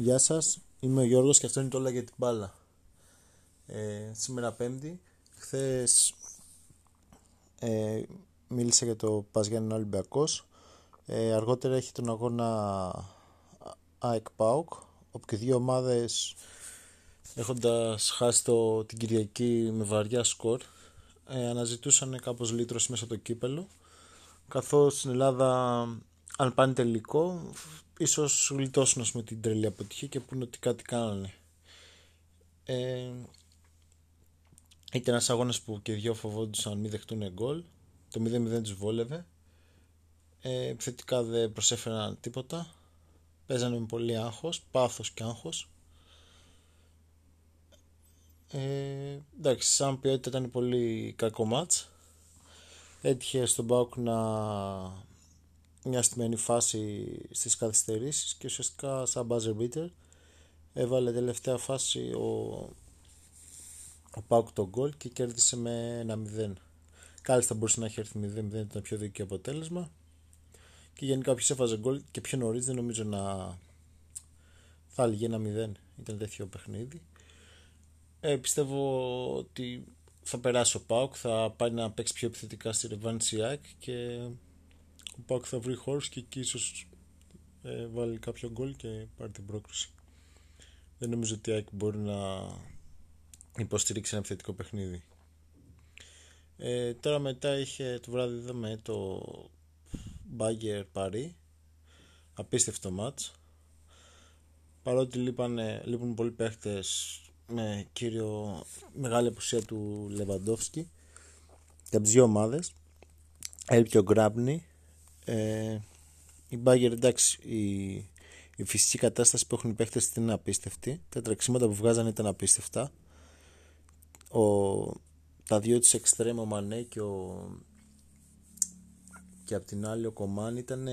Γεια σας, είμαι ο Γιώργος και αυτό είναι το όλα για την μπάλα. Ε, σήμερα πέμπτη, χθες ε, μίλησα για το Πας Γιάννη Ολυμπιακός. Ε, αργότερα έχει τον αγώνα ΑΕΚ ΠΑΟΚ, όπου και δύο ομάδες έχοντας χάσει το, την Κυριακή με βαριά σκορ, ε, αναζητούσαν κάπως λύτρωση μέσα από το κύπελο, καθώς στην Ελλάδα αν πάνε τελικό, ίσως γλιτώσουν με την τρελή αποτυχία και πούνε ότι κάτι κάνανε. Ε, ήταν ένας αγώνας που και δυο φοβόντουσαν μην δεχτούν γκολ. Το 0-0 τους βόλευε. Ε, επιθετικά δεν προσέφεραν τίποτα. Παίζανε με πολύ άγχος, πάθος και άγχος. Ε, εντάξει, σαν ποιότητα ήταν πολύ κακό μάτς. Έτυχε στον Πάουκ να μια στημένη φάση στις καθυστερήσεις και ουσιαστικά σαν buzzer beater έβαλε τελευταία φάση ο, ο Πάουκ το γκολ και κέρδισε με ένα 0. Κάλιστα μπορούσε να έχει έρθει 0-0, ήταν πιο δίκαιο αποτέλεσμα. Και γενικά όποιος έφαζε γκολ και πιο νωρίς δεν νομίζω να θα έλεγε ένα 0. Ήταν τέτοιο παιχνίδι. Ε, πιστεύω ότι θα περάσει ο Πάουκ, θα πάει να παίξει πιο επιθετικά στη Ρεβάνση και ο Πάκ θα βρει χώρους και εκεί ίσως ε, βάλει κάποιο γκολ και πάρει την πρόκριση. Δεν νομίζω ότι η ΑΕΚ μπορεί να υποστηρίξει ένα επιθετικό παιχνίδι. Ε, τώρα μετά είχε το βράδυ είδαμε το Bagger Paris απίστευτο μάτς παρότι λείπανε, λείπουν πολλοί παίχτες με κύριο μεγάλη απουσία του Λεβαντόφσκι και από τις δύο ομάδες έλειπε ο Γκράμπνη ε, η Bagger εντάξει η, η φυσική κατάσταση που έχουν οι παίχτες ήταν απίστευτη. Τα τρεξίματα που βγάζανε ήταν απίστευτα. Ο, τα δύο της εξτρέμ ο Μανέ και ο και απ' την άλλη ο Κομάν ήταν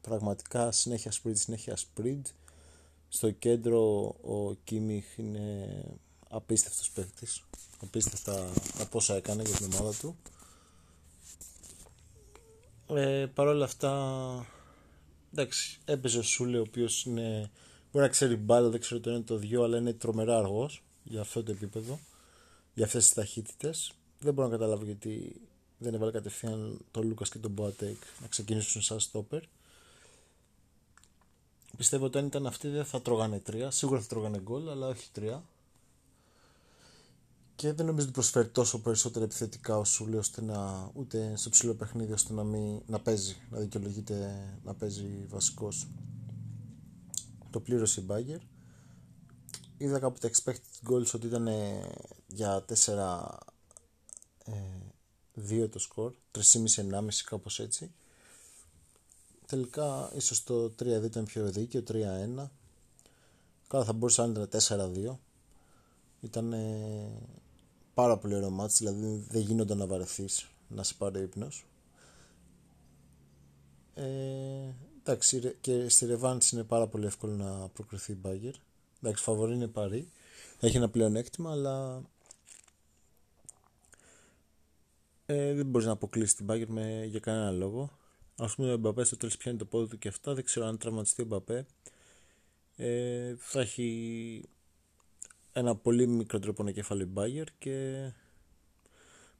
πραγματικά συνέχεια sprint συνέχεια sprint στο κέντρο ο Κίμιχ είναι απίστευτος παίχτης απίστευτα από όσα έκανε για την ομάδα του ε, Παρ' όλα αυτά, εντάξει, έπαιζε ο Σούλε, ο οποίος είναι. Μπορεί να ξέρει μπάλα, δεν ξέρω το ένα το δυο, αλλά είναι τρομερά αργός για αυτό το επίπεδο, για αυτές τις ταχύτητες. Δεν μπορώ να καταλάβω γιατί δεν έβαλε κατευθείαν τον Λούκας και τον Μποατέκ να ξεκινήσουν σαν στόπερ. Πιστεύω ότι αν ήταν αυτοί δεν θα τρώγανε τρία. Σίγουρα θα τρώγανε γκολ, αλλά όχι τρία και δεν νομίζω ότι προσφέρει τόσο περισσότερα επιθετικά ο Σούλη ώστε να ούτε στο ψηλό παιχνίδι ώστε να, μην, να παίζει, να δικαιολογείται να παίζει βασικός. Το πλήρωσε η Μπάγκερ. Είδα κάπου τα expected goals ότι ήταν για 4 ε, 2 το σκορ, 3,5-1,5 κάπως έτσι. Τελικά ίσως το 3-2 ήταν πιο δίκαιο, 3-1. Καλά θα μπορούσε να ήταν 4-2. Ήταν πάρα πολύ ωραίο μάτς, δηλαδή δεν γίνονται να βαρεθείς να σε πάρει ύπνος. Ε, εντάξει, και στη Ρεβάνς είναι πάρα πολύ εύκολο να προκριθεί η Μπάγκερ. Εντάξει, φαβορή είναι παρή. Έχει ένα πλεονέκτημα, αλλά ε, δεν μπορείς να αποκλείσεις την Μπάγκερ με, για κανένα λόγο. Α πούμε, ο Μπαπέ στο τέλος πιάνει το πόδι του και αυτά. Δεν ξέρω αν τραυματιστεί ο Μπαπέ. Ε, θα έχει ένα πολύ μικρό τρόπο να κεφάλει Μπάγκερ και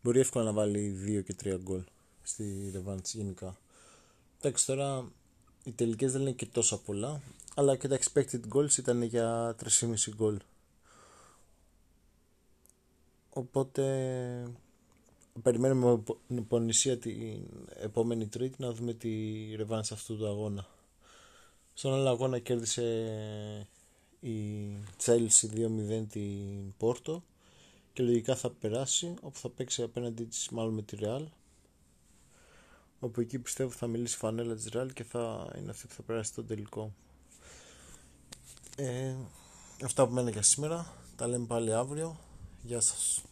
μπορεί εύκολα να βάλει 2 και 3 γκολ στη Ρεβάντς γενικά. Εντάξει τώρα οι τελικές δεν είναι και τόσα πολλά αλλά και τα expected goals ήταν για 3,5 γκολ. Οπότε περιμένουμε με υπονησία την επόμενη τρίτη να δούμε τη ρεβάνς αυτού του αγώνα. Στον άλλο αγώνα κέρδισε η Chelsea 2-0 την Πόρτο και λογικά θα περάσει όπου θα παίξει απέναντί της μάλλον με τη Real όπου εκεί πιστεύω θα μιλήσει φανέλα της Real και θα είναι αυτή που θα περάσει το τελικό. Ε, αυτά που μένει για σήμερα τα λέμε πάλι αύριο. Γεια σας